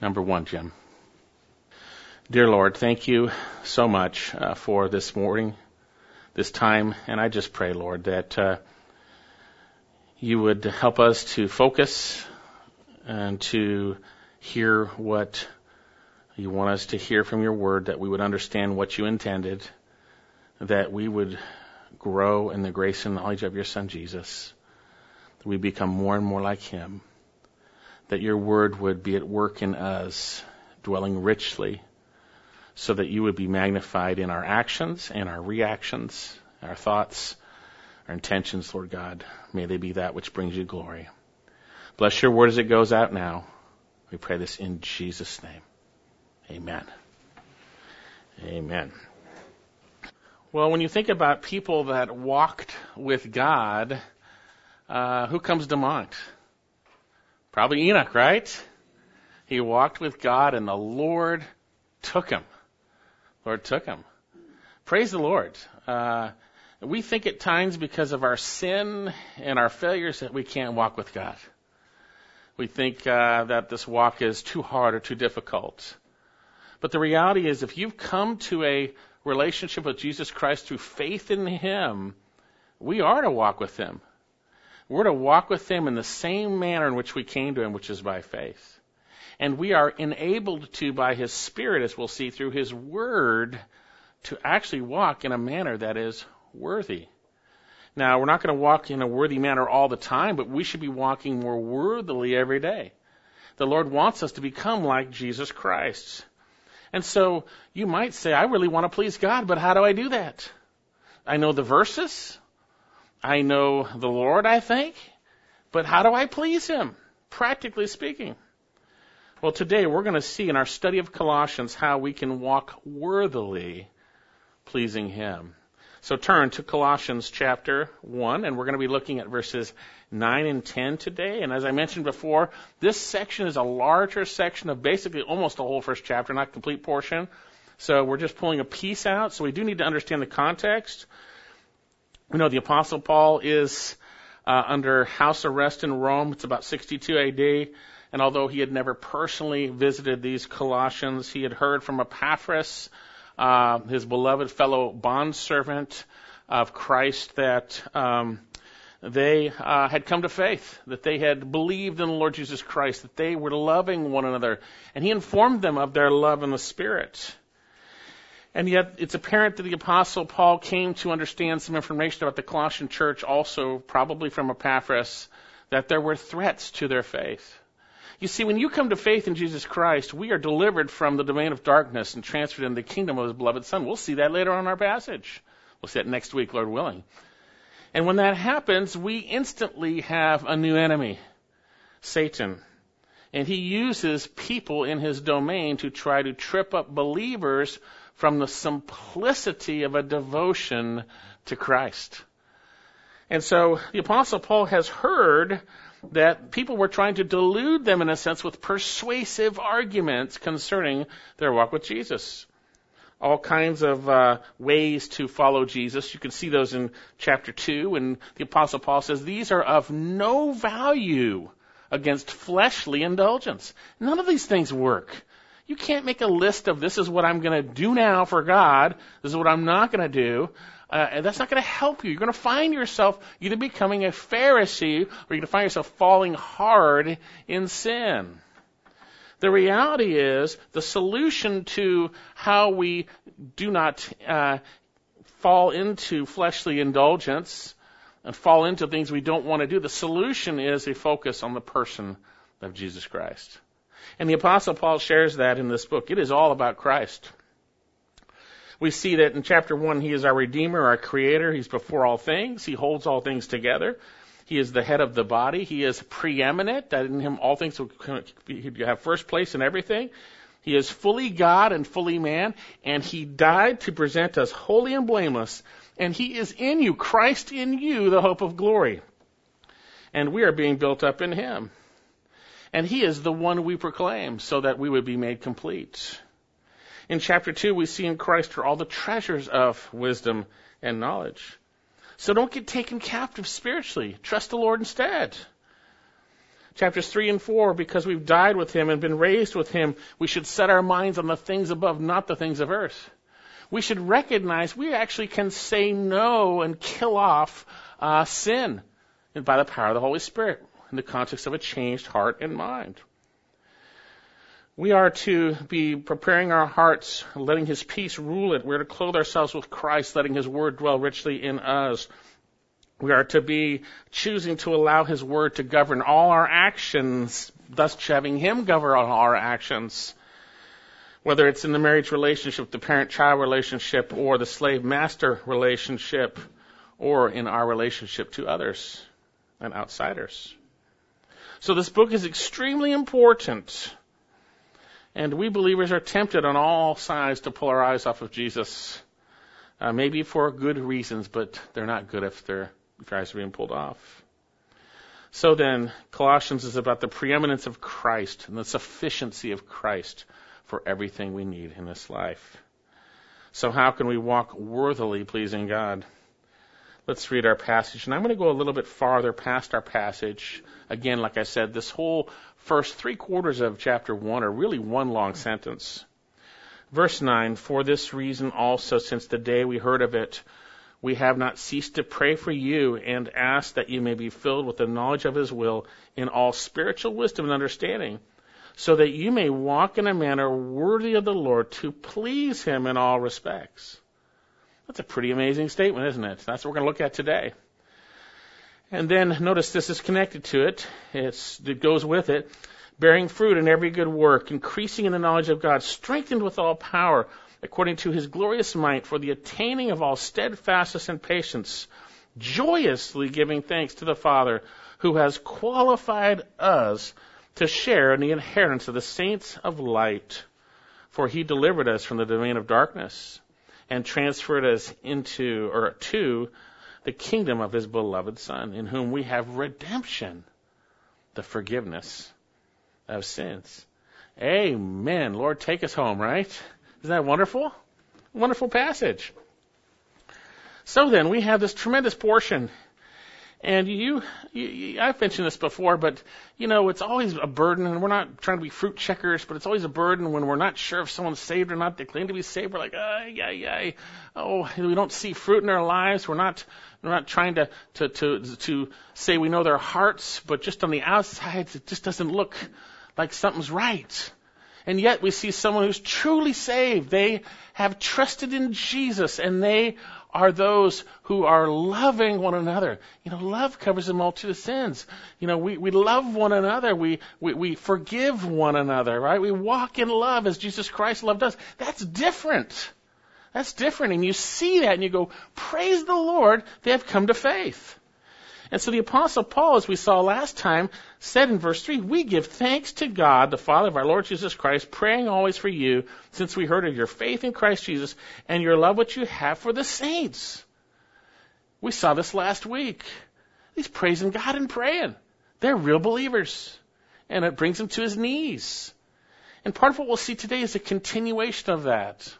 Number one, Jim. Dear Lord, thank you so much uh, for this morning, this time, and I just pray, Lord, that uh, you would help us to focus and to hear what you want us to hear from your word, that we would understand what you intended, that we would grow in the grace and knowledge of your Son Jesus, that we become more and more like him that your word would be at work in us, dwelling richly, so that you would be magnified in our actions and our reactions, our thoughts, our intentions, Lord God. May they be that which brings you glory. Bless your word as it goes out now. We pray this in Jesus' name. Amen. Amen. Well, when you think about people that walked with God, uh, who comes to mind? Probably Enoch, right? He walked with God and the Lord took him. Lord took him. Praise the Lord. Uh, we think at times because of our sin and our failures that we can't walk with God. We think uh, that this walk is too hard or too difficult. But the reality is, if you've come to a relationship with Jesus Christ through faith in Him, we are to walk with Him. We're to walk with Him in the same manner in which we came to Him, which is by faith. And we are enabled to, by His Spirit, as we'll see through His Word, to actually walk in a manner that is worthy. Now, we're not going to walk in a worthy manner all the time, but we should be walking more worthily every day. The Lord wants us to become like Jesus Christ. And so you might say, I really want to please God, but how do I do that? I know the verses. I know the Lord, I think, but how do I please Him, practically speaking? Well, today we're going to see in our study of Colossians how we can walk worthily pleasing Him. So turn to Colossians chapter 1, and we're going to be looking at verses 9 and 10 today. And as I mentioned before, this section is a larger section of basically almost the whole first chapter, not complete portion. So we're just pulling a piece out. So we do need to understand the context. We know the Apostle Paul is uh, under house arrest in Rome. It's about 62 AD. And although he had never personally visited these Colossians, he had heard from Epaphras, uh, his beloved fellow bondservant of Christ, that um, they uh, had come to faith, that they had believed in the Lord Jesus Christ, that they were loving one another. And he informed them of their love in the Spirit. And yet, it's apparent that the Apostle Paul came to understand some information about the Colossian church, also probably from Epaphras, that there were threats to their faith. You see, when you come to faith in Jesus Christ, we are delivered from the domain of darkness and transferred into the kingdom of His beloved Son. We'll see that later on in our passage. We'll see that next week, Lord willing. And when that happens, we instantly have a new enemy, Satan. And he uses people in his domain to try to trip up believers from the simplicity of a devotion to Christ. And so the apostle Paul has heard that people were trying to delude them in a sense with persuasive arguments concerning their walk with Jesus. All kinds of uh, ways to follow Jesus. You can see those in chapter 2, and the Apostle Paul says these are of no value against fleshly indulgence. None of these things work. You can't make a list of this is what I'm going to do now for God, this is what I'm not going to do. Uh, and that's not going to help you. You're going to find yourself either becoming a Pharisee or you're going to find yourself falling hard in sin. The reality is the solution to how we do not uh, fall into fleshly indulgence and fall into things we don't want to do, the solution is a focus on the person of Jesus Christ. And the Apostle Paul shares that in this book. It is all about Christ. We see that in chapter 1, he is our Redeemer, our Creator. He's before all things. He holds all things together. He is the head of the body. He is preeminent. That in him all things will have first place in everything. He is fully God and fully man, and he died to present us holy and blameless. And he is in you, Christ in you, the hope of glory. And we are being built up in him. And he is the one we proclaim so that we would be made complete. In chapter 2, we see in Christ are all the treasures of wisdom and knowledge. So don't get taken captive spiritually. Trust the Lord instead. Chapters 3 and 4, because we've died with him and been raised with him, we should set our minds on the things above, not the things of earth. We should recognize we actually can say no and kill off uh, sin by the power of the Holy Spirit in the context of a changed heart and mind. We are to be preparing our hearts, letting His peace rule it. We're to clothe ourselves with Christ, letting His word dwell richly in us. We are to be choosing to allow His word to govern all our actions, thus having Him govern all our actions. Whether it's in the marriage relationship, the parent child relationship, or the slave master relationship, or in our relationship to others and outsiders. So this book is extremely important and we believers are tempted on all sides to pull our eyes off of Jesus. Uh, maybe for good reasons, but they're not good if their if eyes are being pulled off. So then, Colossians is about the preeminence of Christ and the sufficiency of Christ for everything we need in this life. So how can we walk worthily pleasing God? Let's read our passage. And I'm going to go a little bit farther past our passage. Again, like I said, this whole first three quarters of chapter 1 are really one long sentence. Verse 9, For this reason also, since the day we heard of it, we have not ceased to pray for you and ask that you may be filled with the knowledge of His will in all spiritual wisdom and understanding, so that you may walk in a manner worthy of the Lord to please Him in all respects. That's a pretty amazing statement, isn't it? That's what we're going to look at today. And then notice this is connected to it. It's, it goes with it. Bearing fruit in every good work, increasing in the knowledge of God, strengthened with all power, according to his glorious might, for the attaining of all steadfastness and patience, joyously giving thanks to the Father, who has qualified us to share in the inheritance of the saints of light. For he delivered us from the domain of darkness and transferred us into, or to, the kingdom of his beloved Son, in whom we have redemption, the forgiveness of sins. Amen. Lord, take us home, right? Isn't that wonderful? Wonderful passage. So then, we have this tremendous portion and you, you, I've mentioned this before, but you know, it's always a burden, and we're not trying to be fruit checkers, but it's always a burden when we're not sure if someone's saved or not. They claim to be saved. We're like, ah, yeah, yeah. Oh, we don't see fruit in their lives. We're not, we're not trying to, to, to, to say we know their hearts, but just on the outside, it just doesn't look like something's right. And yet we see someone who's truly saved. They have trusted in Jesus and they are those who are loving one another. You know, love covers a multitude of sins. You know, we, we love one another. We, we, we forgive one another, right? We walk in love as Jesus Christ loved us. That's different. That's different. And you see that and you go, praise the Lord, they have come to faith. And so the apostle Paul, as we saw last time, said in verse 3, we give thanks to God, the Father of our Lord Jesus Christ, praying always for you, since we heard of your faith in Christ Jesus and your love which you have for the saints. We saw this last week. He's praising God and praying. They're real believers. And it brings him to his knees. And part of what we'll see today is a continuation of that.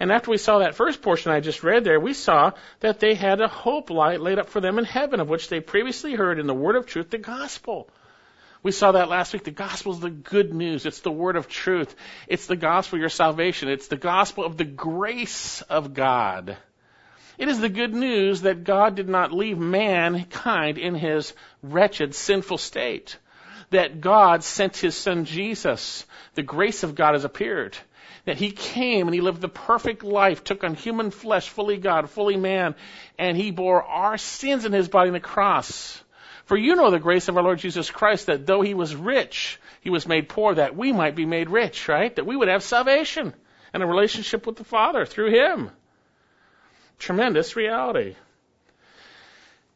And after we saw that first portion I just read there, we saw that they had a hope light laid up for them in heaven, of which they previously heard in the word of truth, the gospel. We saw that last week. The gospel is the good news. It's the word of truth. It's the gospel of your salvation. It's the gospel of the grace of God. It is the good news that God did not leave mankind in his wretched, sinful state. That God sent his son Jesus. The grace of God has appeared that he came and he lived the perfect life, took on human flesh, fully God, fully man, and he bore our sins in his body on the cross. For you know the grace of our Lord Jesus Christ, that though he was rich, he was made poor, that we might be made rich, right? That we would have salvation and a relationship with the Father through him. Tremendous reality.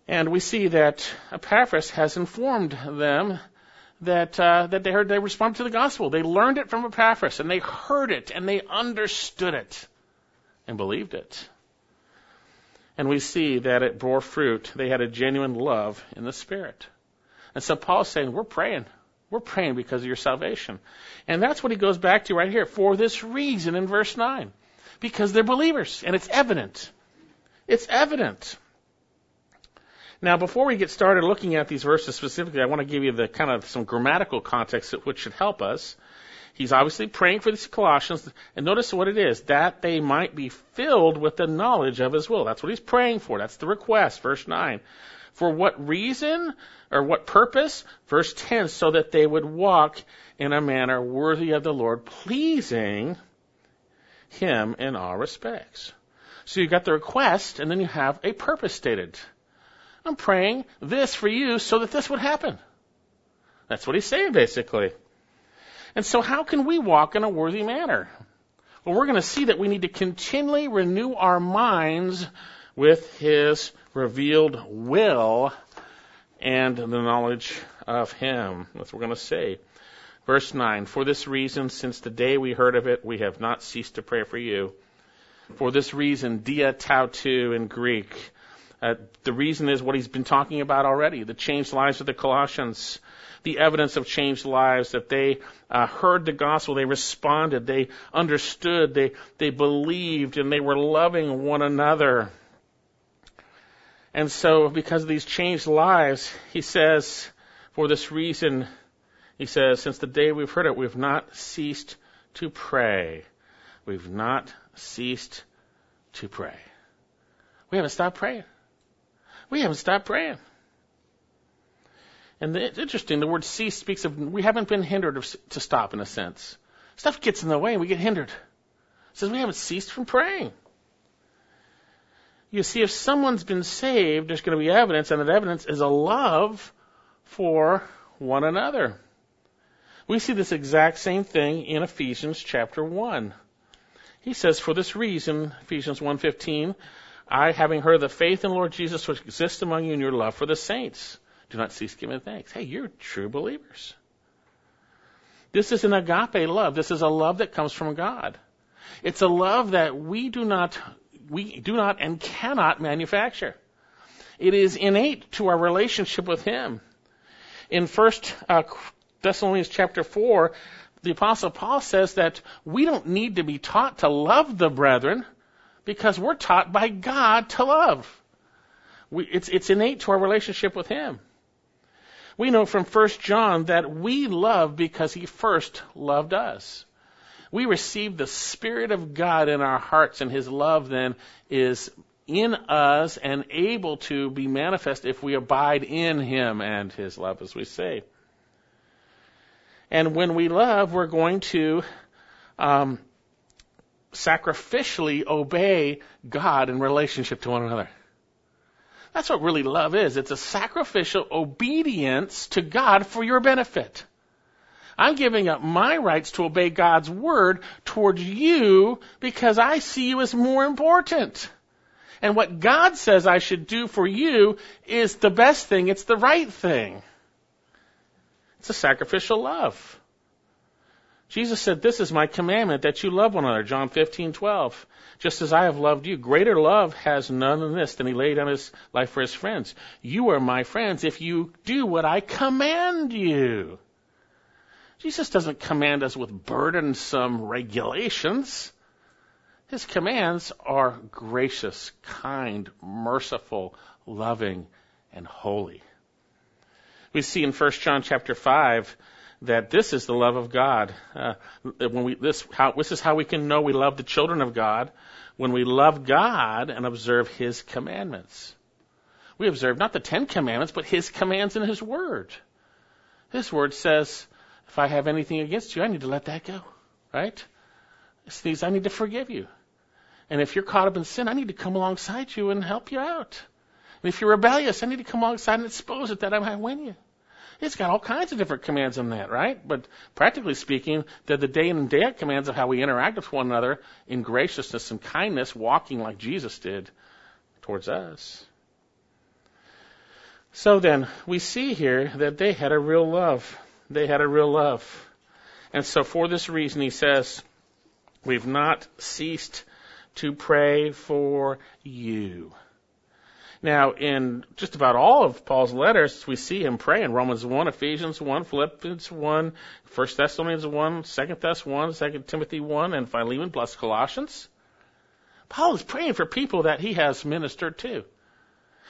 And we see that Epaphras has informed them that uh, that they heard they responded to the gospel. They learned it from Epaphras, and they heard it, and they understood it, and believed it. And we see that it bore fruit. They had a genuine love in the Spirit. And so Paul's saying, we're praying. We're praying because of your salvation. And that's what he goes back to right here. For this reason in verse 9. Because they're believers. And it's evident. It's evident. Now, before we get started looking at these verses specifically, I want to give you the kind of some grammatical context which should help us. He's obviously praying for these Colossians, and notice what it is, that they might be filled with the knowledge of his will. That's what he's praying for. That's the request, verse 9. For what reason or what purpose? Verse 10, so that they would walk in a manner worthy of the Lord, pleasing him in all respects. So you've got the request, and then you have a purpose stated. I'm praying this for you so that this would happen. That's what he's saying, basically. And so, how can we walk in a worthy manner? Well, we're going to see that we need to continually renew our minds with his revealed will and the knowledge of him. That's what we're going to say. Verse 9 For this reason, since the day we heard of it, we have not ceased to pray for you. For this reason, dia touto in Greek, uh, the reason is what he's been talking about already the changed lives of the Colossians, the evidence of changed lives that they uh, heard the gospel, they responded, they understood, they, they believed, and they were loving one another. And so, because of these changed lives, he says, for this reason, he says, since the day we've heard it, we've not ceased to pray. We've not ceased to pray. We haven't stopped praying. We haven't stopped praying. And it's interesting, the word cease speaks of we haven't been hindered to stop in a sense. Stuff gets in the way and we get hindered. It says we haven't ceased from praying. You see, if someone's been saved, there's going to be evidence, and that evidence is a love for one another. We see this exact same thing in Ephesians chapter 1. He says, For this reason, Ephesians 1.15, I, having heard the faith in the Lord Jesus which exists among you and your love for the saints, do not cease giving thanks. Hey, you're true believers. This is an agape love. This is a love that comes from God. It's a love that we do not, we do not and cannot manufacture. It is innate to our relationship with Him. In First uh, Thessalonians chapter four, the apostle Paul says that we don't need to be taught to love the brethren because we're taught by God to love. We, it's, it's innate to our relationship with Him. We know from 1 John that we love because He first loved us. We receive the Spirit of God in our hearts, and His love then is in us and able to be manifest if we abide in Him and His love, as we say. And when we love, we're going to um, sacrificially obey God in relationship to one another. That's what really love is. It's a sacrificial obedience to God for your benefit. I'm giving up my rights to obey God's word towards you because I see you as more important. And what God says I should do for you is the best thing. It's the right thing. It's a sacrificial love. Jesus said, This is my commandment that you love one another. John 15:12. Just as I have loved you, greater love has none than this, than he laid down his life for his friends. You are my friends if you do what I command you. Jesus doesn't command us with burdensome regulations. His commands are gracious, kind, merciful, loving, and holy. We see in 1 John chapter 5 that this is the love of God. Uh, when we this how this is how we can know we love the children of God when we love God and observe His commandments. We observe not the Ten Commandments, but His commands in His Word. His Word says, if I have anything against you, I need to let that go, right? It's these I need to forgive you. And if you're caught up in sin, I need to come alongside you and help you out. And if you're rebellious, I need to come alongside and expose it that I might win you. It's got all kinds of different commands in that, right? But practically speaking, they're the day in and day out commands of how we interact with one another in graciousness and kindness, walking like Jesus did towards us. So then, we see here that they had a real love. They had a real love. And so for this reason, he says, we've not ceased to pray for you. Now, in just about all of Paul's letters, we see him praying. Romans 1, Ephesians 1, Philippians 1, 1 Thessalonians 1, 2 Thess 1, 2 Timothy 1, and Philemon plus Colossians. Paul is praying for people that he has ministered to.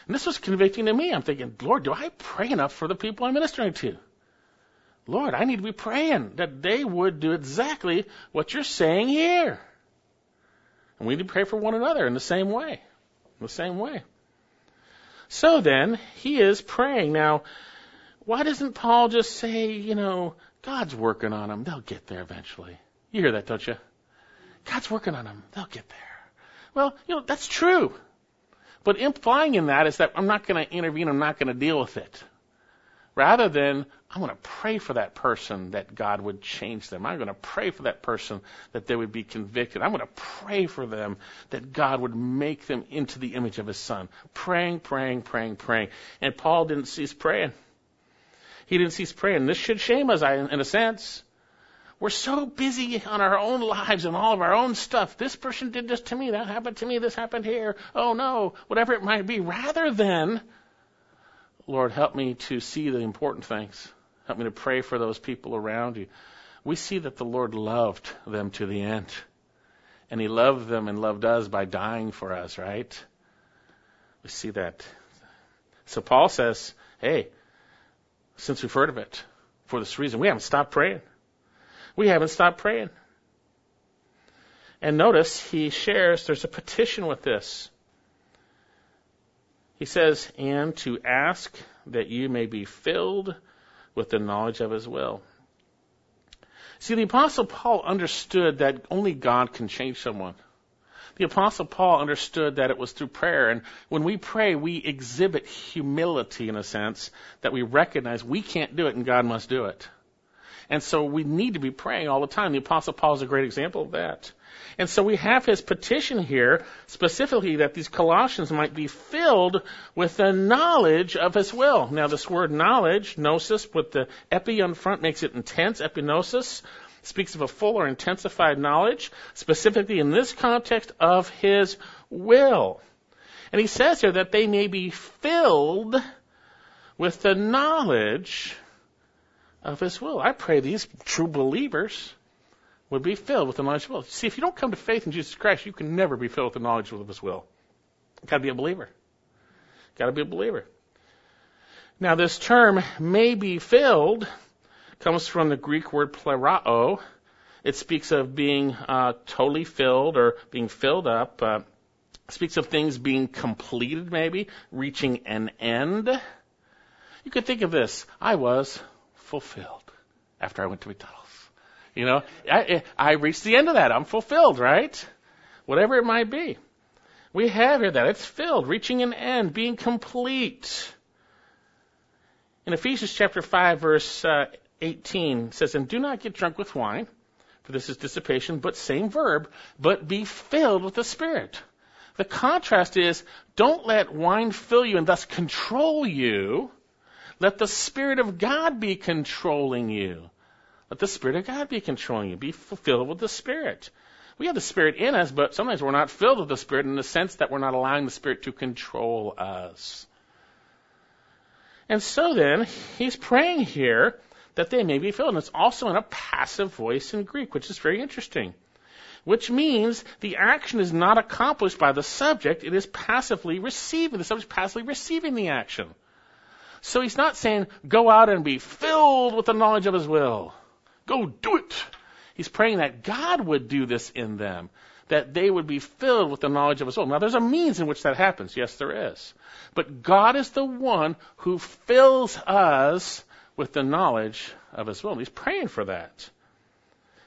And this was convicting to me. I'm thinking, Lord, do I pray enough for the people I'm ministering to? Lord, I need to be praying that they would do exactly what you're saying here. And we need to pray for one another in the same way. In the same way. So then, he is praying. Now, why doesn't Paul just say, you know, God's working on them. They'll get there eventually. You hear that, don't you? God's working on them. They'll get there. Well, you know, that's true. But implying in that is that I'm not going to intervene. I'm not going to deal with it. Rather than, I'm going to pray for that person that God would change them. I'm going to pray for that person that they would be convicted. I'm going to pray for them that God would make them into the image of His Son. Praying, praying, praying, praying. And Paul didn't cease praying. He didn't cease praying. This should shame us, in a sense. We're so busy on our own lives and all of our own stuff. This person did this to me. That happened to me. This happened here. Oh no, whatever it might be. Rather than, Lord, help me to see the important things. Help me to pray for those people around you. We see that the Lord loved them to the end. And He loved them and loved us by dying for us, right? We see that. So Paul says, hey, since we've heard of it, for this reason, we haven't stopped praying. We haven't stopped praying. And notice he shares there's a petition with this. He says, and to ask that you may be filled with the knowledge of his will. See, the apostle Paul understood that only God can change someone. The apostle Paul understood that it was through prayer. And when we pray, we exhibit humility in a sense that we recognize we can't do it and God must do it. And so we need to be praying all the time. The apostle Paul is a great example of that. And so we have his petition here, specifically that these Colossians might be filled with the knowledge of his will. Now this word knowledge, gnosis, with the epi on front makes it intense, epignosis, speaks of a full or intensified knowledge, specifically in this context of his will. And he says here that they may be filled with the knowledge of his will. I pray these true believers would be filled with the knowledge of will. See, if you don't come to faith in Jesus Christ, you can never be filled with the knowledge of his will. You've Got to be a believer. You've Got to be a believer. Now, this term may be filled comes from the Greek word pleroo. It speaks of being uh, totally filled or being filled up. Uh, speaks of things being completed, maybe reaching an end. You could think of this: I was fulfilled after I went to McDonald's. You know, I, I reached the end of that. I'm fulfilled, right? Whatever it might be. We have here that it's filled, reaching an end, being complete. In Ephesians chapter 5 verse uh, 18 says, And do not get drunk with wine, for this is dissipation, but same verb, but be filled with the Spirit. The contrast is, don't let wine fill you and thus control you. Let the Spirit of God be controlling you. Let the Spirit of God be controlling you. Be filled with the Spirit. We have the Spirit in us, but sometimes we're not filled with the Spirit in the sense that we're not allowing the Spirit to control us. And so then, he's praying here that they may be filled. And it's also in a passive voice in Greek, which is very interesting. Which means the action is not accomplished by the subject, it is passively receiving. The subject is passively receiving the action. So he's not saying, go out and be filled with the knowledge of his will. Go do it. He's praying that God would do this in them, that they would be filled with the knowledge of his will. Now there's a means in which that happens. Yes, there is. But God is the one who fills us with the knowledge of his will. He's praying for that.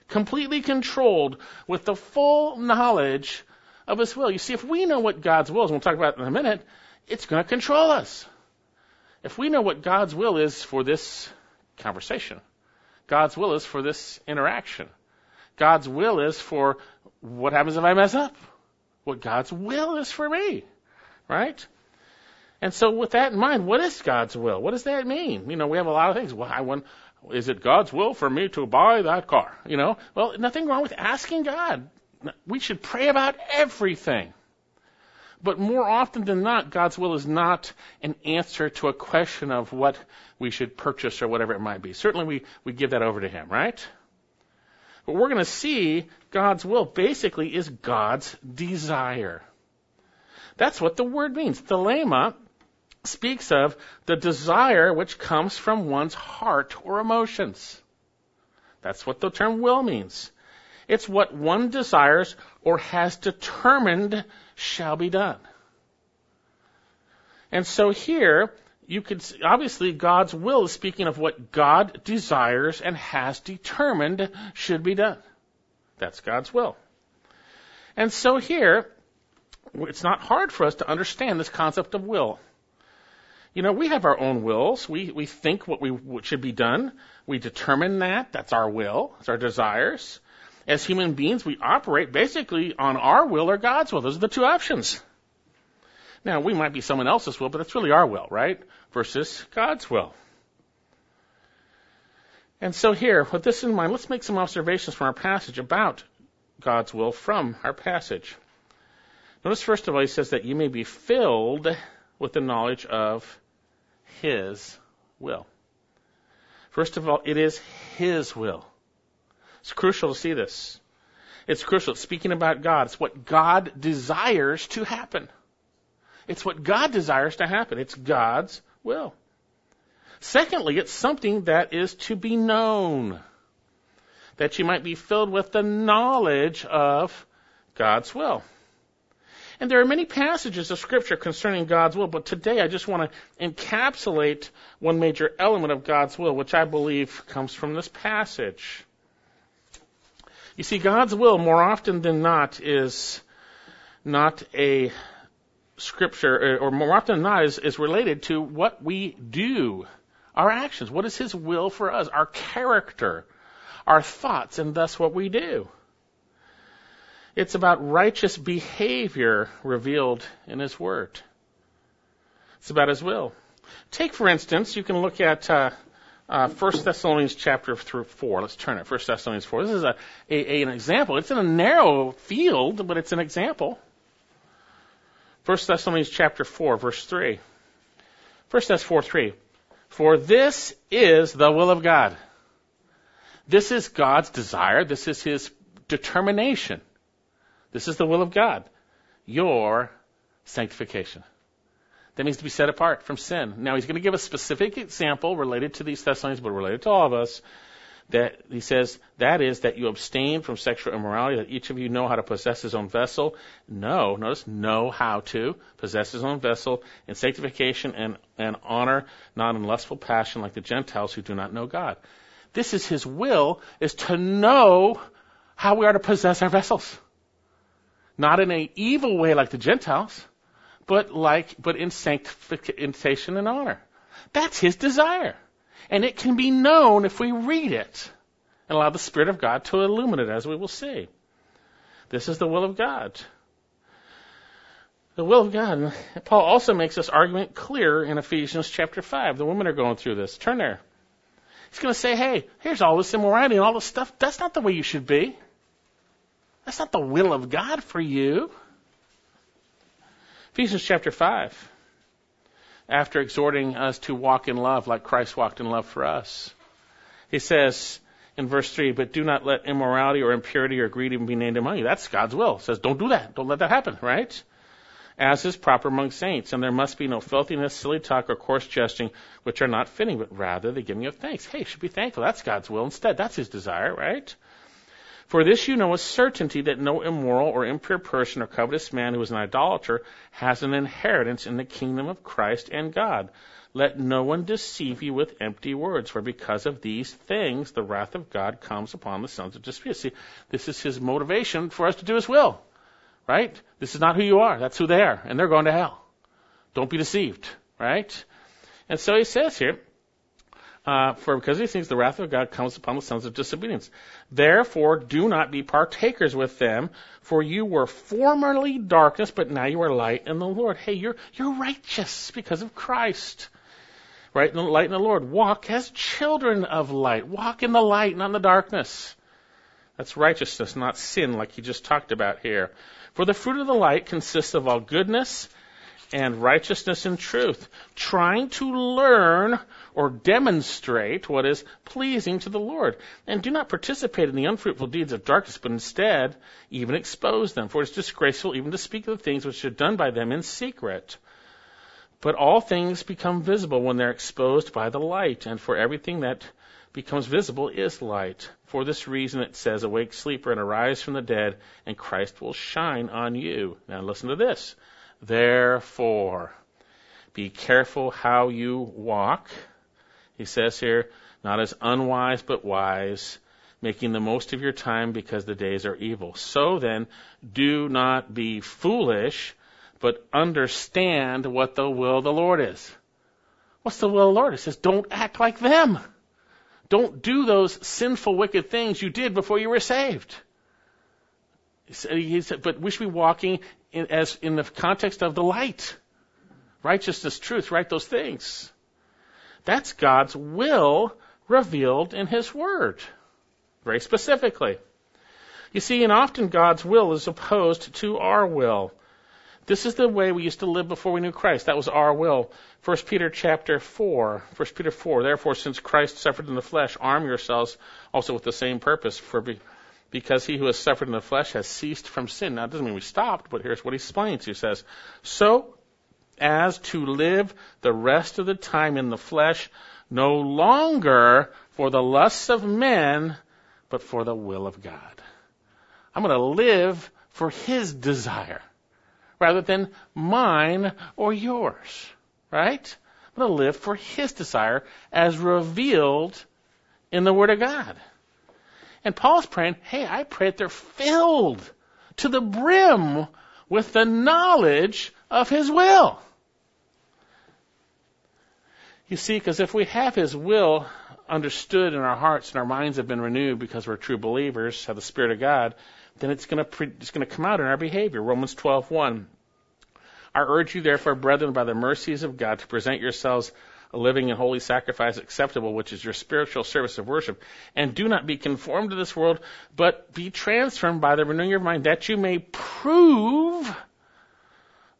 Completely controlled with the full knowledge of his will. You see, if we know what God's will is, and we'll talk about it in a minute, it's going to control us. If we know what God's will is for this conversation, God's will is for this interaction, God's will is for what happens if I mess up, what God's will is for me, right? And so with that in mind, what is God's will? What does that mean? You know, we have a lot of things. Well, is it God's will for me to buy that car? You know, well, nothing wrong with asking God. We should pray about everything. But more often than not, God's will is not an answer to a question of what we should purchase or whatever it might be. Certainly we, we give that over to Him, right? But we're going to see God's will basically is God's desire. That's what the word means. Thelema speaks of the desire which comes from one's heart or emotions. That's what the term will means. It's what one desires or has determined shall be done. And so here, you could obviously God's will is speaking of what God desires and has determined should be done. That's God's will. And so here, it's not hard for us to understand this concept of will. You know, we have our own wills. We, we think what we what should be done. We determine that. That's our will. It's our desires. As human beings, we operate basically on our will or God's will. Those are the two options. Now, we might be someone else's will, but it's really our will, right? Versus God's will. And so here, with this in mind, let's make some observations from our passage about God's will from our passage. Notice first of all, he says that you may be filled with the knowledge of his will. First of all, it is his will. It's crucial to see this. It's crucial. It's speaking about God. It's what God desires to happen. It's what God desires to happen. It's God's will. Secondly, it's something that is to be known. That you might be filled with the knowledge of God's will. And there are many passages of Scripture concerning God's will, but today I just want to encapsulate one major element of God's will, which I believe comes from this passage. You see, God's will, more often than not, is not a scripture, or more often than not, is, is related to what we do, our actions. What is His will for us? Our character, our thoughts, and thus what we do. It's about righteous behavior revealed in His Word. It's about His will. Take, for instance, you can look at uh, uh, 1 Thessalonians chapter through 4. Let's turn it. 1 Thessalonians 4. This is a, a, an example. It's in a narrow field, but it's an example. 1 Thessalonians chapter 4, verse 3. 1 Thess 4, 3. For this is the will of God. This is God's desire. This is His determination. This is the will of God. Your sanctification. That means to be set apart from sin. Now he's going to give a specific example related to these Thessalonians, but related to all of us. That he says that is that you abstain from sexual immorality, that each of you know how to possess his own vessel. Know, notice, know how to possess his own vessel in sanctification and, and honor, not in lustful passion like the Gentiles who do not know God. This is his will, is to know how we are to possess our vessels. Not in an evil way like the Gentiles, but like, but in sanctification and honor. That's his desire. And it can be known if we read it and allow the Spirit of God to illuminate it, as we will see. This is the will of God. The will of God. Paul also makes this argument clear in Ephesians chapter 5. The women are going through this. Turn there. He's going to say, hey, here's all this immorality and all this stuff. That's not the way you should be. That's not the will of God for you. Ephesians chapter 5. After exhorting us to walk in love like Christ walked in love for us, he says in verse 3, But do not let immorality or impurity or greed even be named among you. That's God's will. He says, Don't do that. Don't let that happen, right? As is proper among saints. And there must be no filthiness, silly talk, or coarse jesting, which are not fitting, but rather the giving of thanks. Hey, should be thankful. That's God's will instead. That's his desire, right? For this you know with certainty that no immoral or impure person or covetous man who is an idolater has an inheritance in the kingdom of Christ and God. Let no one deceive you with empty words, for because of these things the wrath of God comes upon the sons of dispute. See, this is his motivation for us to do his will. Right? This is not who you are. That's who they are. And they're going to hell. Don't be deceived. Right? And so he says here, uh, for because these things the wrath of God comes upon the sons of disobedience. Therefore, do not be partakers with them, for you were formerly darkness, but now you are light in the Lord. Hey, you're you're righteous because of Christ. Right in the light in the Lord. Walk as children of light. Walk in the light, not in the darkness. That's righteousness, not sin, like he just talked about here. For the fruit of the light consists of all goodness and righteousness and truth, trying to learn or demonstrate what is pleasing to the Lord. And do not participate in the unfruitful deeds of darkness, but instead even expose them. For it is disgraceful even to speak of the things which are done by them in secret. But all things become visible when they're exposed by the light, and for everything that becomes visible is light. For this reason it says, Awake, sleeper, and arise from the dead, and Christ will shine on you. Now listen to this. Therefore, be careful how you walk. He says here, not as unwise, but wise, making the most of your time because the days are evil. So then, do not be foolish, but understand what the will of the Lord is. What's the will of the Lord? It says, don't act like them. Don't do those sinful, wicked things you did before you were saved. He said, but we should be walking in, as in the context of the light. Righteousness, truth, right? Those things. That's God's will revealed in His Word. Very specifically. You see, and often God's will is opposed to our will. This is the way we used to live before we knew Christ. That was our will. 1 Peter chapter 4. 1 Peter 4. Therefore, since Christ suffered in the flesh, arm yourselves also with the same purpose. For be, because he who has suffered in the flesh has ceased from sin. Now, it doesn't mean we stopped, but here's what he explains. He says, So as to live the rest of the time in the flesh, no longer for the lusts of men, but for the will of God. I'm going to live for his desire rather than mine or yours. Right? I'm going to live for His desire as revealed in the Word of God. And Paul's praying, hey, I pray that they're filled to the brim with the knowledge of His will. You see, because if we have His will understood in our hearts and our minds have been renewed because we're true believers, have the Spirit of God, then it's going to pre- it's going to come out in our behavior. Romans 12:1. I urge you, therefore, brethren, by the mercies of God, to present yourselves a living and holy sacrifice acceptable, which is your spiritual service of worship. And do not be conformed to this world, but be transformed by the renewing of your mind, that you may prove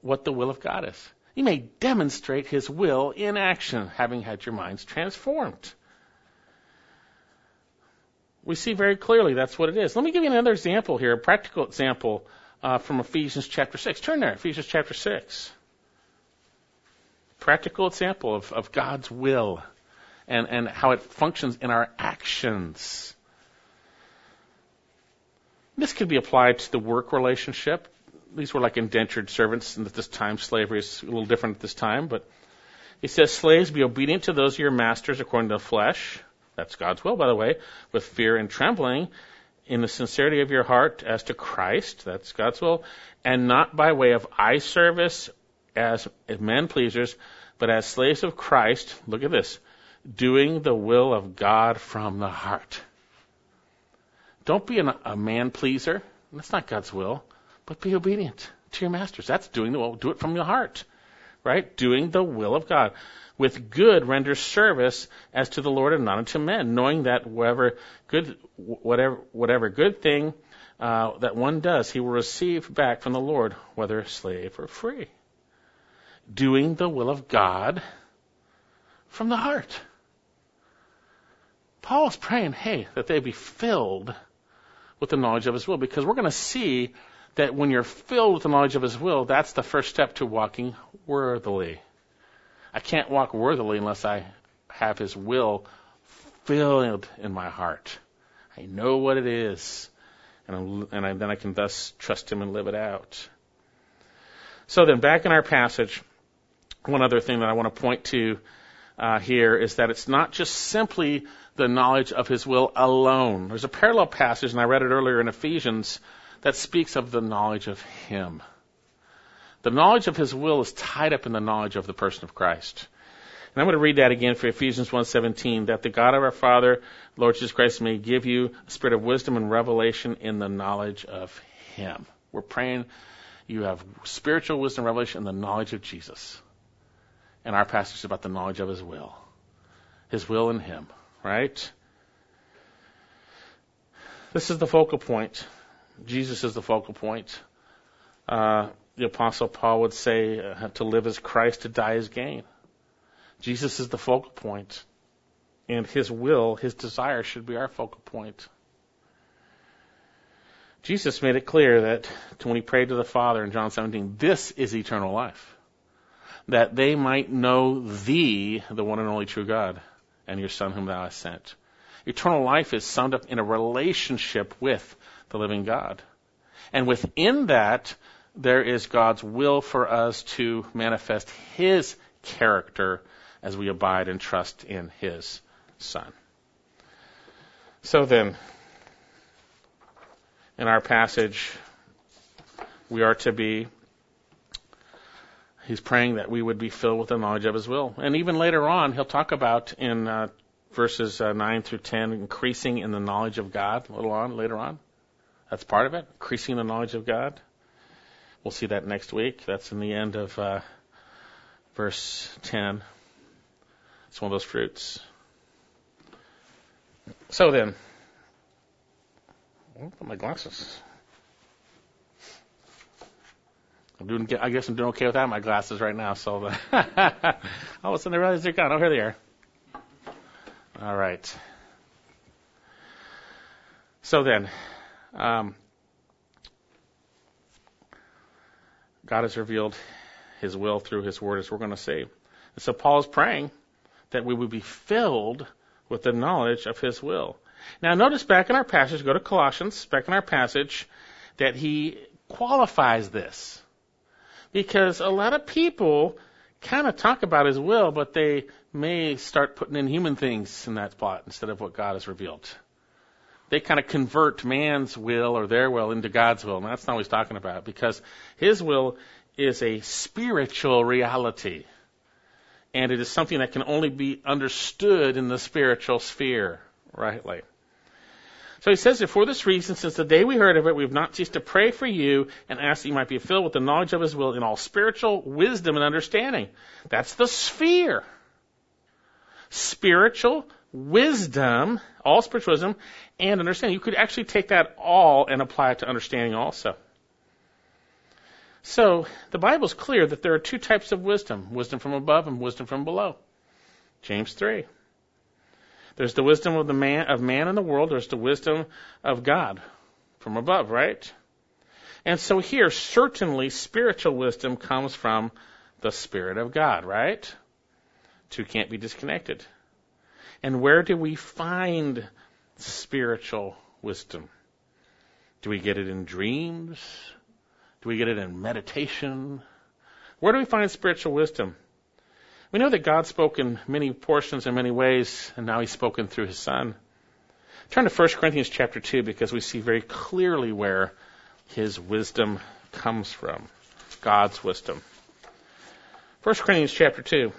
what the will of God is. You may demonstrate His will in action, having had your minds transformed. We see very clearly that's what it is. Let me give you another example here, a practical example uh, from Ephesians chapter 6. Turn there, Ephesians chapter 6. Practical example of, of God's will and, and how it functions in our actions. This could be applied to the work relationship. These were like indentured servants, and at this time, slavery is a little different at this time. But he says, Slaves, be obedient to those of your masters according to the flesh. That's God's will, by the way, with fear and trembling, in the sincerity of your heart as to Christ, that's God's will, and not by way of eye service as men pleasers, but as slaves of Christ, look at this, doing the will of God from the heart. Don't be an, a man pleaser. That's not God's will, but be obedient to your masters. That's doing the will. Do it from your heart, right? Doing the will of God with good render service as to the Lord and not unto men, knowing that whatever good, whatever, whatever good thing uh, that one does, he will receive back from the Lord, whether slave or free. Doing the will of God from the heart. Paul is praying, hey, that they be filled with the knowledge of his will, because we're going to see that when you're filled with the knowledge of his will, that's the first step to walking worthily. I can't walk worthily unless I have His will filled in my heart. I know what it is, and, and I, then I can thus trust Him and live it out. So then, back in our passage, one other thing that I want to point to uh, here is that it's not just simply the knowledge of His will alone. There's a parallel passage, and I read it earlier in Ephesians, that speaks of the knowledge of Him. The knowledge of his will is tied up in the knowledge of the person of Christ. And I'm going to read that again for Ephesians 1:17 that the God of our Father, Lord Jesus Christ may give you a spirit of wisdom and revelation in the knowledge of him. We're praying you have spiritual wisdom and revelation in the knowledge of Jesus. And our passage is about the knowledge of his will. His will in him, right? This is the focal point. Jesus is the focal point. Uh, the Apostle Paul would say, uh, to live as Christ, to die as gain. Jesus is the focal point, and His will, His desire should be our focal point. Jesus made it clear that when He prayed to the Father in John 17, this is eternal life. that they might know thee, the one and only true God, and your Son whom thou hast sent. Eternal life is summed up in a relationship with the living God. And within that, there is God's will for us to manifest His character as we abide and trust in His Son. So then, in our passage, we are to be, he's praying that we would be filled with the knowledge of his will. And even later on, he'll talk about in uh, verses uh, 9 through 10, increasing in the knowledge of God a little on, later on. That's part of it, increasing the knowledge of God. We'll see that next week. That's in the end of uh, verse 10. It's one of those fruits. So then, I'll put my glasses. I'm doing. I guess I'm doing okay without my glasses right now. So, all of a sudden I realize they're gone. Oh, here they are. All right. So then, um, God has revealed His will through His Word, as we're going to see. And so Paul is praying that we would be filled with the knowledge of His will. Now, notice back in our passage, go to Colossians, back in our passage, that he qualifies this. Because a lot of people kind of talk about his will, but they may start putting in human things in that spot instead of what God has revealed. They kind of convert man's will or their will into God's will, and that's not what he's talking about, because his will is a spiritual reality. And it is something that can only be understood in the spiritual sphere rightly. So he says that for this reason, since the day we heard of it, we have not ceased to pray for you and ask that you might be filled with the knowledge of his will in all spiritual wisdom and understanding. That's the sphere. Spiritual wisdom, all spiritual wisdom, and understanding. You could actually take that all and apply it to understanding also. So the Bible's clear that there are two types of wisdom wisdom from above and wisdom from below. James 3. There's the wisdom of the man of man in the world. There's the wisdom of God from above, right? And so here, certainly spiritual wisdom comes from the Spirit of God, right? Two can't be disconnected. And where do we find spiritual wisdom? Do we get it in dreams? Do we get it in meditation? Where do we find spiritual wisdom? We know that God spoke in many portions in many ways, and now He's spoken through His Son. Turn to 1 Corinthians chapter 2 because we see very clearly where His wisdom comes from. God's wisdom. 1 Corinthians chapter 2.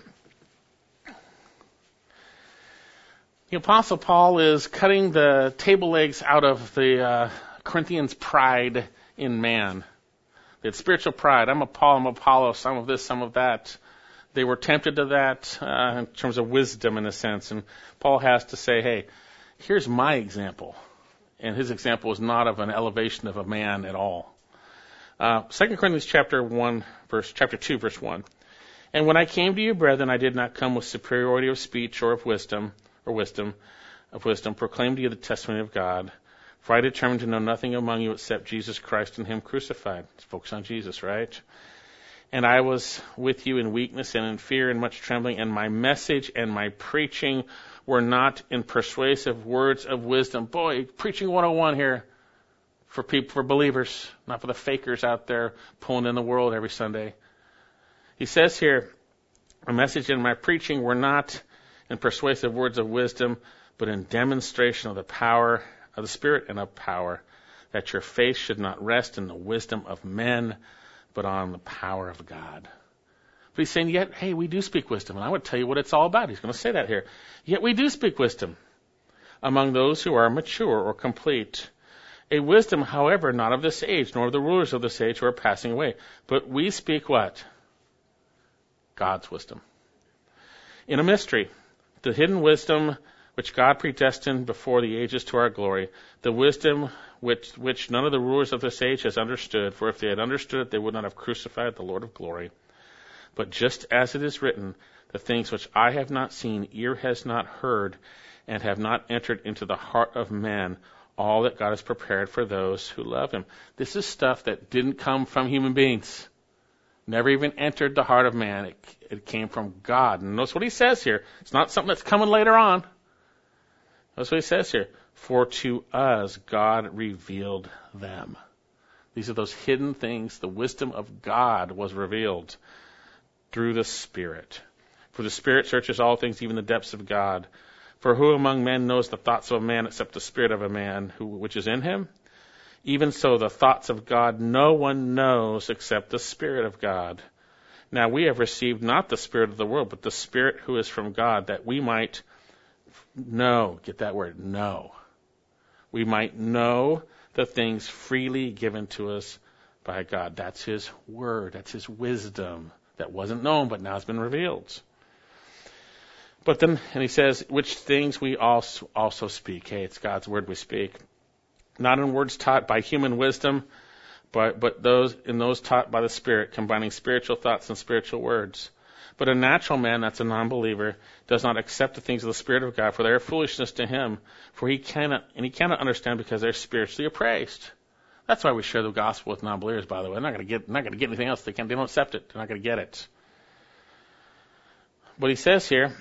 The Apostle Paul is cutting the table legs out of the uh, Corinthians' pride in man. Had spiritual pride. I'm a Paul, I'm Apollo, some of this, some of that they were tempted to that uh, in terms of wisdom, in a sense. And Paul has to say, hey, here's my example. And his example is not of an elevation of a man at all. Uh, 2 Corinthians chapter 1, verse, chapter 2, verse 1. And when I came to you, brethren, I did not come with superiority of speech or of wisdom, or wisdom, of wisdom, proclaim to you the testimony of God. For I determined to know nothing among you except Jesus Christ and Him crucified. Focus on Jesus, right? and I was with you in weakness and in fear and much trembling, and my message and my preaching were not in persuasive words of wisdom. Boy, preaching 101 here for people, for believers, not for the fakers out there pulling in the world every Sunday. He says here, my message and my preaching were not in persuasive words of wisdom, but in demonstration of the power of the Spirit and of power, that your faith should not rest in the wisdom of men, but on the power of God. But he's saying, yet, hey, we do speak wisdom. And I would tell you what it's all about. He's going to say that here. Yet we do speak wisdom among those who are mature or complete. A wisdom, however, not of this age, nor of the rulers of this age who are passing away. But we speak what? God's wisdom. In a mystery, the hidden wisdom which God predestined before the ages to our glory, the wisdom which, which none of the rulers of this age has understood, for if they had understood it, they would not have crucified the Lord of glory. But just as it is written, the things which I have not seen, ear has not heard, and have not entered into the heart of man, all that God has prepared for those who love him. This is stuff that didn't come from human beings. Never even entered the heart of man. It, it came from God. And notice what he says here. It's not something that's coming later on. Notice what he says here. For to us God revealed them. These are those hidden things. The wisdom of God was revealed through the Spirit. For the Spirit searches all things, even the depths of God. For who among men knows the thoughts of a man except the Spirit of a man who, which is in him? Even so, the thoughts of God no one knows except the Spirit of God. Now we have received not the Spirit of the world, but the Spirit who is from God, that we might know, get that word, know. We might know the things freely given to us by God. That's His Word, that's His wisdom that wasn't known, but now has been revealed. But then, and he says, which things we also, also speak. Hey, it's God's word we speak not in words taught by human wisdom, but, but those in those taught by the Spirit, combining spiritual thoughts and spiritual words. But a natural man, that's a non-believer, does not accept the things of the Spirit of God, for they are foolishness to him, for he cannot, and he cannot understand because they're spiritually appraised. That's why we share the gospel with non-believers, by the way. They're not going to get, not going to get anything else. They can't, they don't accept it. They're not going to get it. But he says here,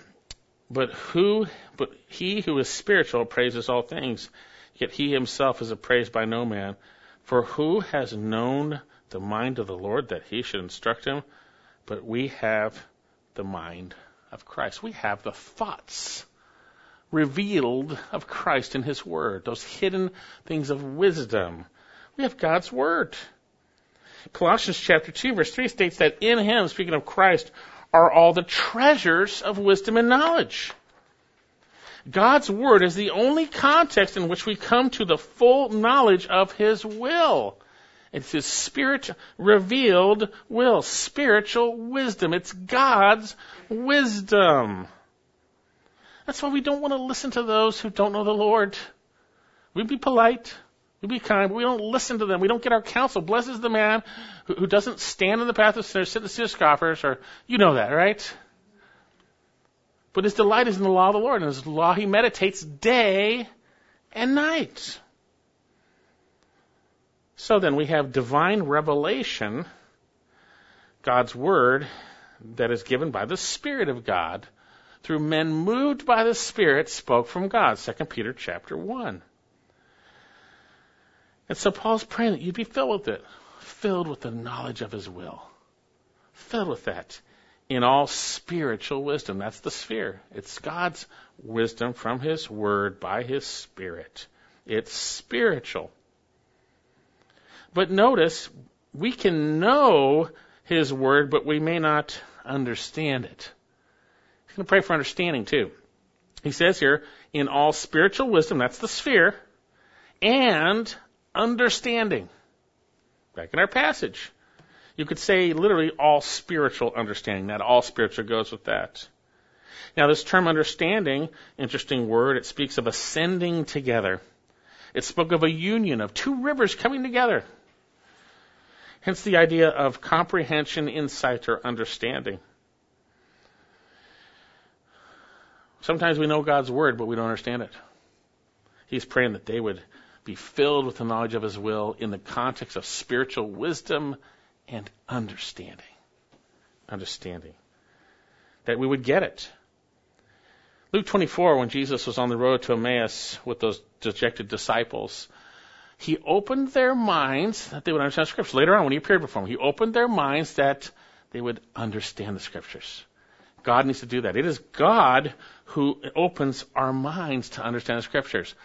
but who, but he who is spiritual praises all things, Yet he himself is appraised by no man. For who has known the mind of the Lord that he should instruct him? But we have the mind of Christ. We have the thoughts revealed of Christ in his word, those hidden things of wisdom. We have God's word. Colossians chapter 2 verse 3 states that in him, speaking of Christ, are all the treasures of wisdom and knowledge. God's Word is the only context in which we come to the full knowledge of His will. It's His Spirit revealed will, spiritual wisdom. It's God's wisdom. That's why we don't want to listen to those who don't know the Lord. We'd be polite. we'd be kind, but we don't listen to them. We don't get our counsel. Blessed is the man who, who doesn't stand in the path of sinners, sit in the seat of scoffers, or you know that, right? But his delight is in the law of the Lord, and his law he meditates day and night. So then we have divine revelation, God's word that is given by the Spirit of God through men moved by the Spirit spoke from God. 2 Peter chapter 1. And so Paul's praying that you'd be filled with it, filled with the knowledge of his will, filled with that in all spiritual wisdom. That's the sphere. It's God's wisdom from His Word by His Spirit. It's spiritual. But notice, we can know His Word, but we may not understand it. He's going to pray for understanding too. He says here, in all spiritual wisdom, that's the sphere, and understanding. Back in our passage. You could say literally all spiritual understanding. That all spiritual goes with that. Now, this term understanding, interesting word, it speaks of ascending together. It spoke of a union of two rivers coming together. Hence the idea of comprehension, insight, or understanding. Sometimes we know God's word, but we don't understand it. He's praying that they would be filled with the knowledge of His will in the context of spiritual wisdom and understanding. Understanding. That we would get it. Luke 24, when Jesus was on the road to Emmaus with those dejected disciples, he opened their minds that they would understand the scriptures. Later on, when he appeared before them, he opened their minds that they would understand the scriptures. God needs to do that. It is God who opens our minds to understand the scriptures.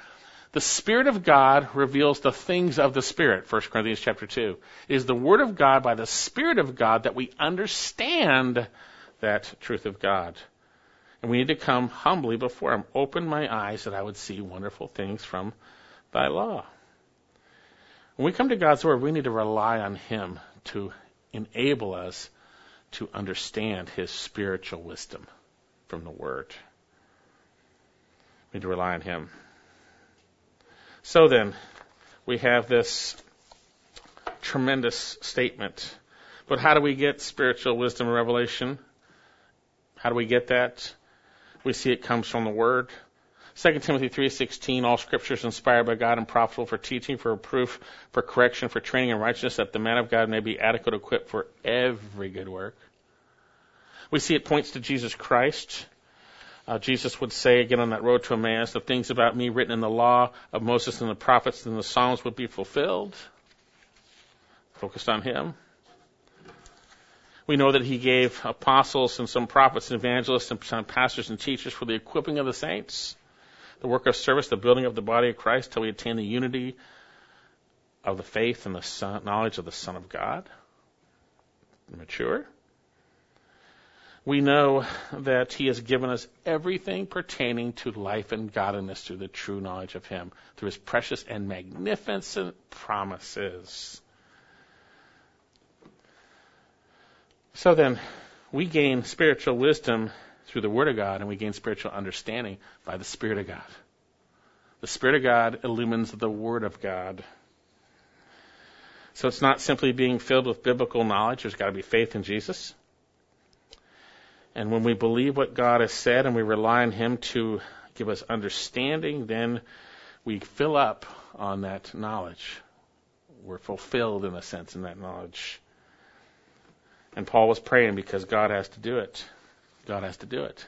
The Spirit of God reveals the things of the Spirit, 1 Corinthians chapter 2. It is the Word of God by the Spirit of God that we understand that truth of God. And we need to come humbly before Him. Open my eyes that I would see wonderful things from Thy law. When we come to God's Word, we need to rely on Him to enable us to understand His spiritual wisdom from the Word. We need to rely on Him. So then, we have this tremendous statement. But how do we get spiritual wisdom and revelation? How do we get that? We see it comes from the Word. 2 Timothy 3:16 All scripture is inspired by God and profitable for teaching, for reproof, for correction, for training in righteousness that the man of God may be adequate equipped for every good work. We see it points to Jesus Christ. Uh, Jesus would say again on that road to Emmaus, the things about me written in the law of Moses and the prophets and the Psalms would be fulfilled. Focused on him. We know that he gave apostles and some prophets and evangelists and some pastors and teachers for the equipping of the saints the work of service, the building of the body of Christ till we attain the unity of the faith and the son, knowledge of the Son of God. Mature. We know that He has given us everything pertaining to life and godliness through the true knowledge of Him, through His precious and magnificent promises. So then, we gain spiritual wisdom through the Word of God, and we gain spiritual understanding by the Spirit of God. The Spirit of God illumines the Word of God. So it's not simply being filled with biblical knowledge. There's got to be faith in Jesus. And when we believe what God has said and we rely on Him to give us understanding, then we fill up on that knowledge. We're fulfilled in a sense in that knowledge. And Paul was praying because God has to do it. God has to do it.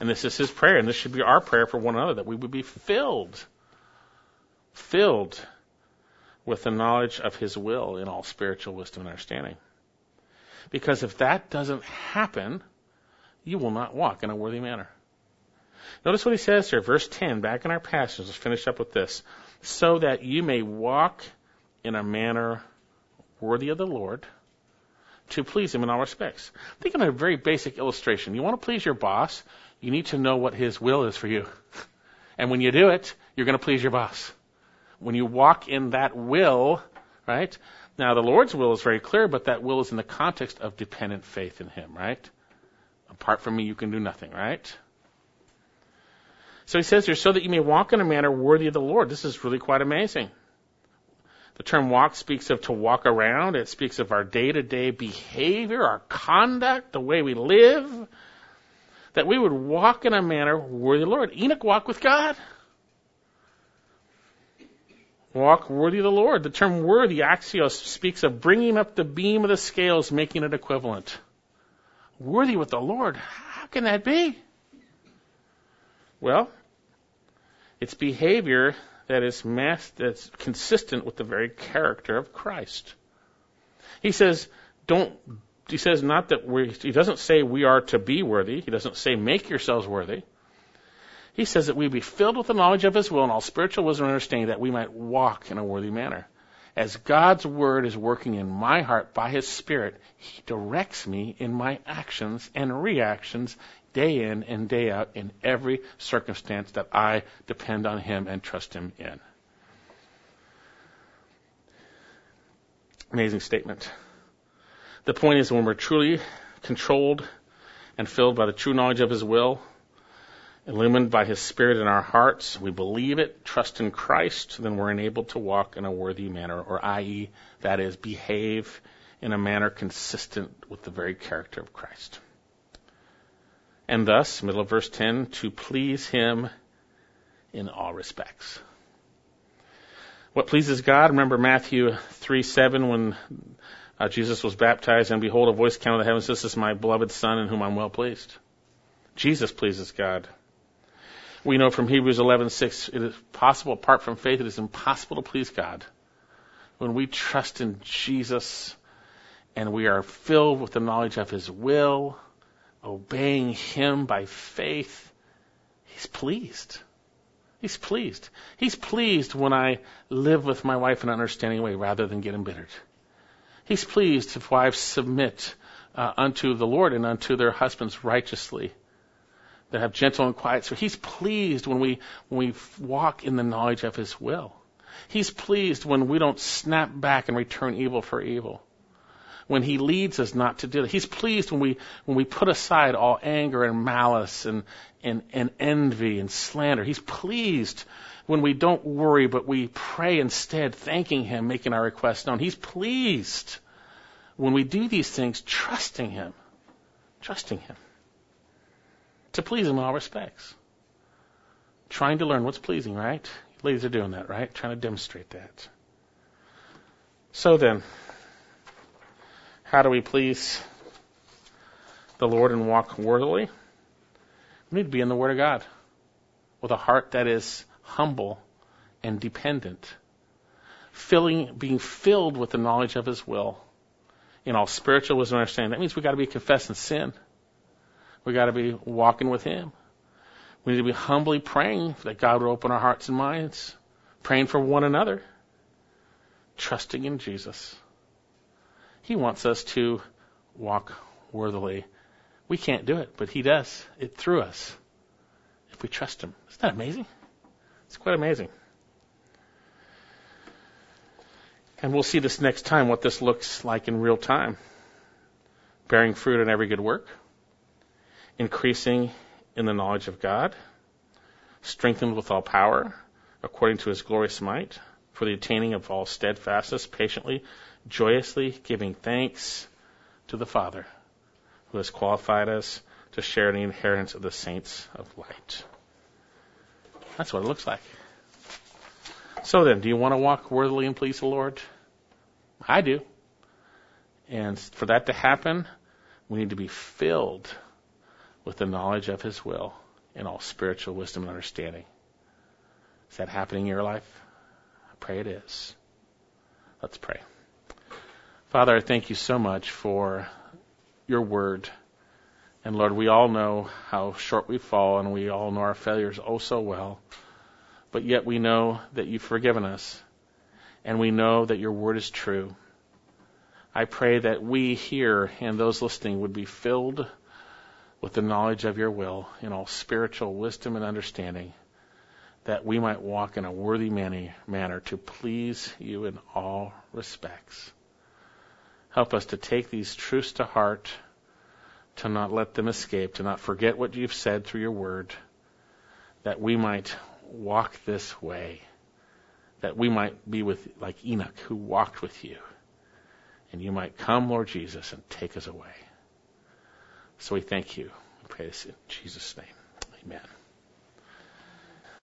And this is his prayer, and this should be our prayer for one another, that we would be filled, filled with the knowledge of his will in all spiritual wisdom and understanding. Because if that doesn't happen, you will not walk in a worthy manner. Notice what he says here, verse 10, back in our passage. Let's finish up with this. So that you may walk in a manner worthy of the Lord, to please him in all respects. Think of a very basic illustration. You want to please your boss, you need to know what his will is for you. And when you do it, you're going to please your boss. When you walk in that will, right? Now the Lord's will is very clear, but that will is in the context of dependent faith in him, right? Apart from me, you can do nothing, right? So he says here, so that you may walk in a manner worthy of the Lord. This is really quite amazing. The term walk speaks of to walk around. It speaks of our day to day behavior, our conduct, the way we live. That we would walk in a manner worthy of the Lord. Enoch walked with God. Walk worthy of the Lord. The term worthy, axios, speaks of bringing up the beam of the scales, making it equivalent. Worthy with the Lord. How can that be? Well, it's behavior that is mass, that's consistent with the very character of Christ. He says, don't, he says not that we, he doesn't say we are to be worthy. He doesn't say make yourselves worthy. He says that we be filled with the knowledge of his will and all spiritual wisdom and understanding that we might walk in a worthy manner. As God's word is working in my heart by his spirit, he directs me in my actions and reactions day in and day out in every circumstance that I depend on Him and trust Him in. Amazing statement. The point is when we're truly controlled and filled by the true knowledge of His will, illumined by His Spirit in our hearts, we believe it, trust in Christ, then we're enabled to walk in a worthy manner, or i.e., that is, behave in a manner consistent with the very character of Christ and thus, middle of verse 10, to please him in all respects. What pleases God? Remember Matthew 3 7 when uh, Jesus was baptized, and behold, a voice came out of the heavens, This is my beloved Son in whom I'm well pleased. Jesus pleases God. We know from Hebrews 11:6 it is possible apart from faith it is impossible to please God. When we trust in Jesus and we are filled with the knowledge of his will obeying Him by faith, He's pleased. He's pleased. He's pleased when I live with my wife in an understanding way rather than get embittered. He's pleased if wives submit uh, unto the Lord and unto their husbands righteously. That have gentle and quiet spirit. He's pleased when we when we walk in the knowledge of His will. He's pleased when we don't snap back and return evil for evil when He leads us not to do that. He's pleased when we when we put aside all anger and malice and and, and envy and slander. He's pleased when we don't worry but we pray instead, thanking Him, making our requests known. He's pleased when we do these things, trusting Him, trusting Him to please Him in all respects. trying to learn what's pleasing, right? Ladies are doing that, right? Trying to demonstrate that. So then, how do we please the Lord and walk worthily? We need to be in the Word of God with a heart that is humble and dependent, filling, being filled with the knowledge of His will in all spiritual wisdom and understanding. That means we've got to be confessing sin. We got to be walking with Him. We need to be humbly praying that God would open our hearts and minds, praying for one another, trusting in Jesus. He wants us to walk worthily. We can't do it, but He does it through us if we trust Him. Isn't that amazing? It's quite amazing. And we'll see this next time what this looks like in real time. Bearing fruit in every good work, increasing in the knowledge of God, strengthened with all power, according to his glorious might, for the attaining of all steadfastness, patiently, joyously giving thanks to the Father, who has qualified us to share in the inheritance of the saints of light. That's what it looks like. So then, do you want to walk worthily and please the Lord? I do. And for that to happen, we need to be filled with the knowledge of His will in all spiritual wisdom and understanding. Is that happening in your life? I pray it is. Let's pray. Father, I thank you so much for your word. And Lord, we all know how short we fall and we all know our failures oh so well. But yet we know that you've forgiven us and we know that your word is true. I pray that we here and those listening would be filled with the knowledge of your will in all spiritual wisdom and understanding, that we might walk in a worthy manner to please you in all respects. Help us to take these truths to heart, to not let them escape, to not forget what you've said through your word, that we might walk this way that we might be with like Enoch who walked with you. And you might come, Lord Jesus, and take us away. So we thank you. We pray this in Jesus' name. Amen.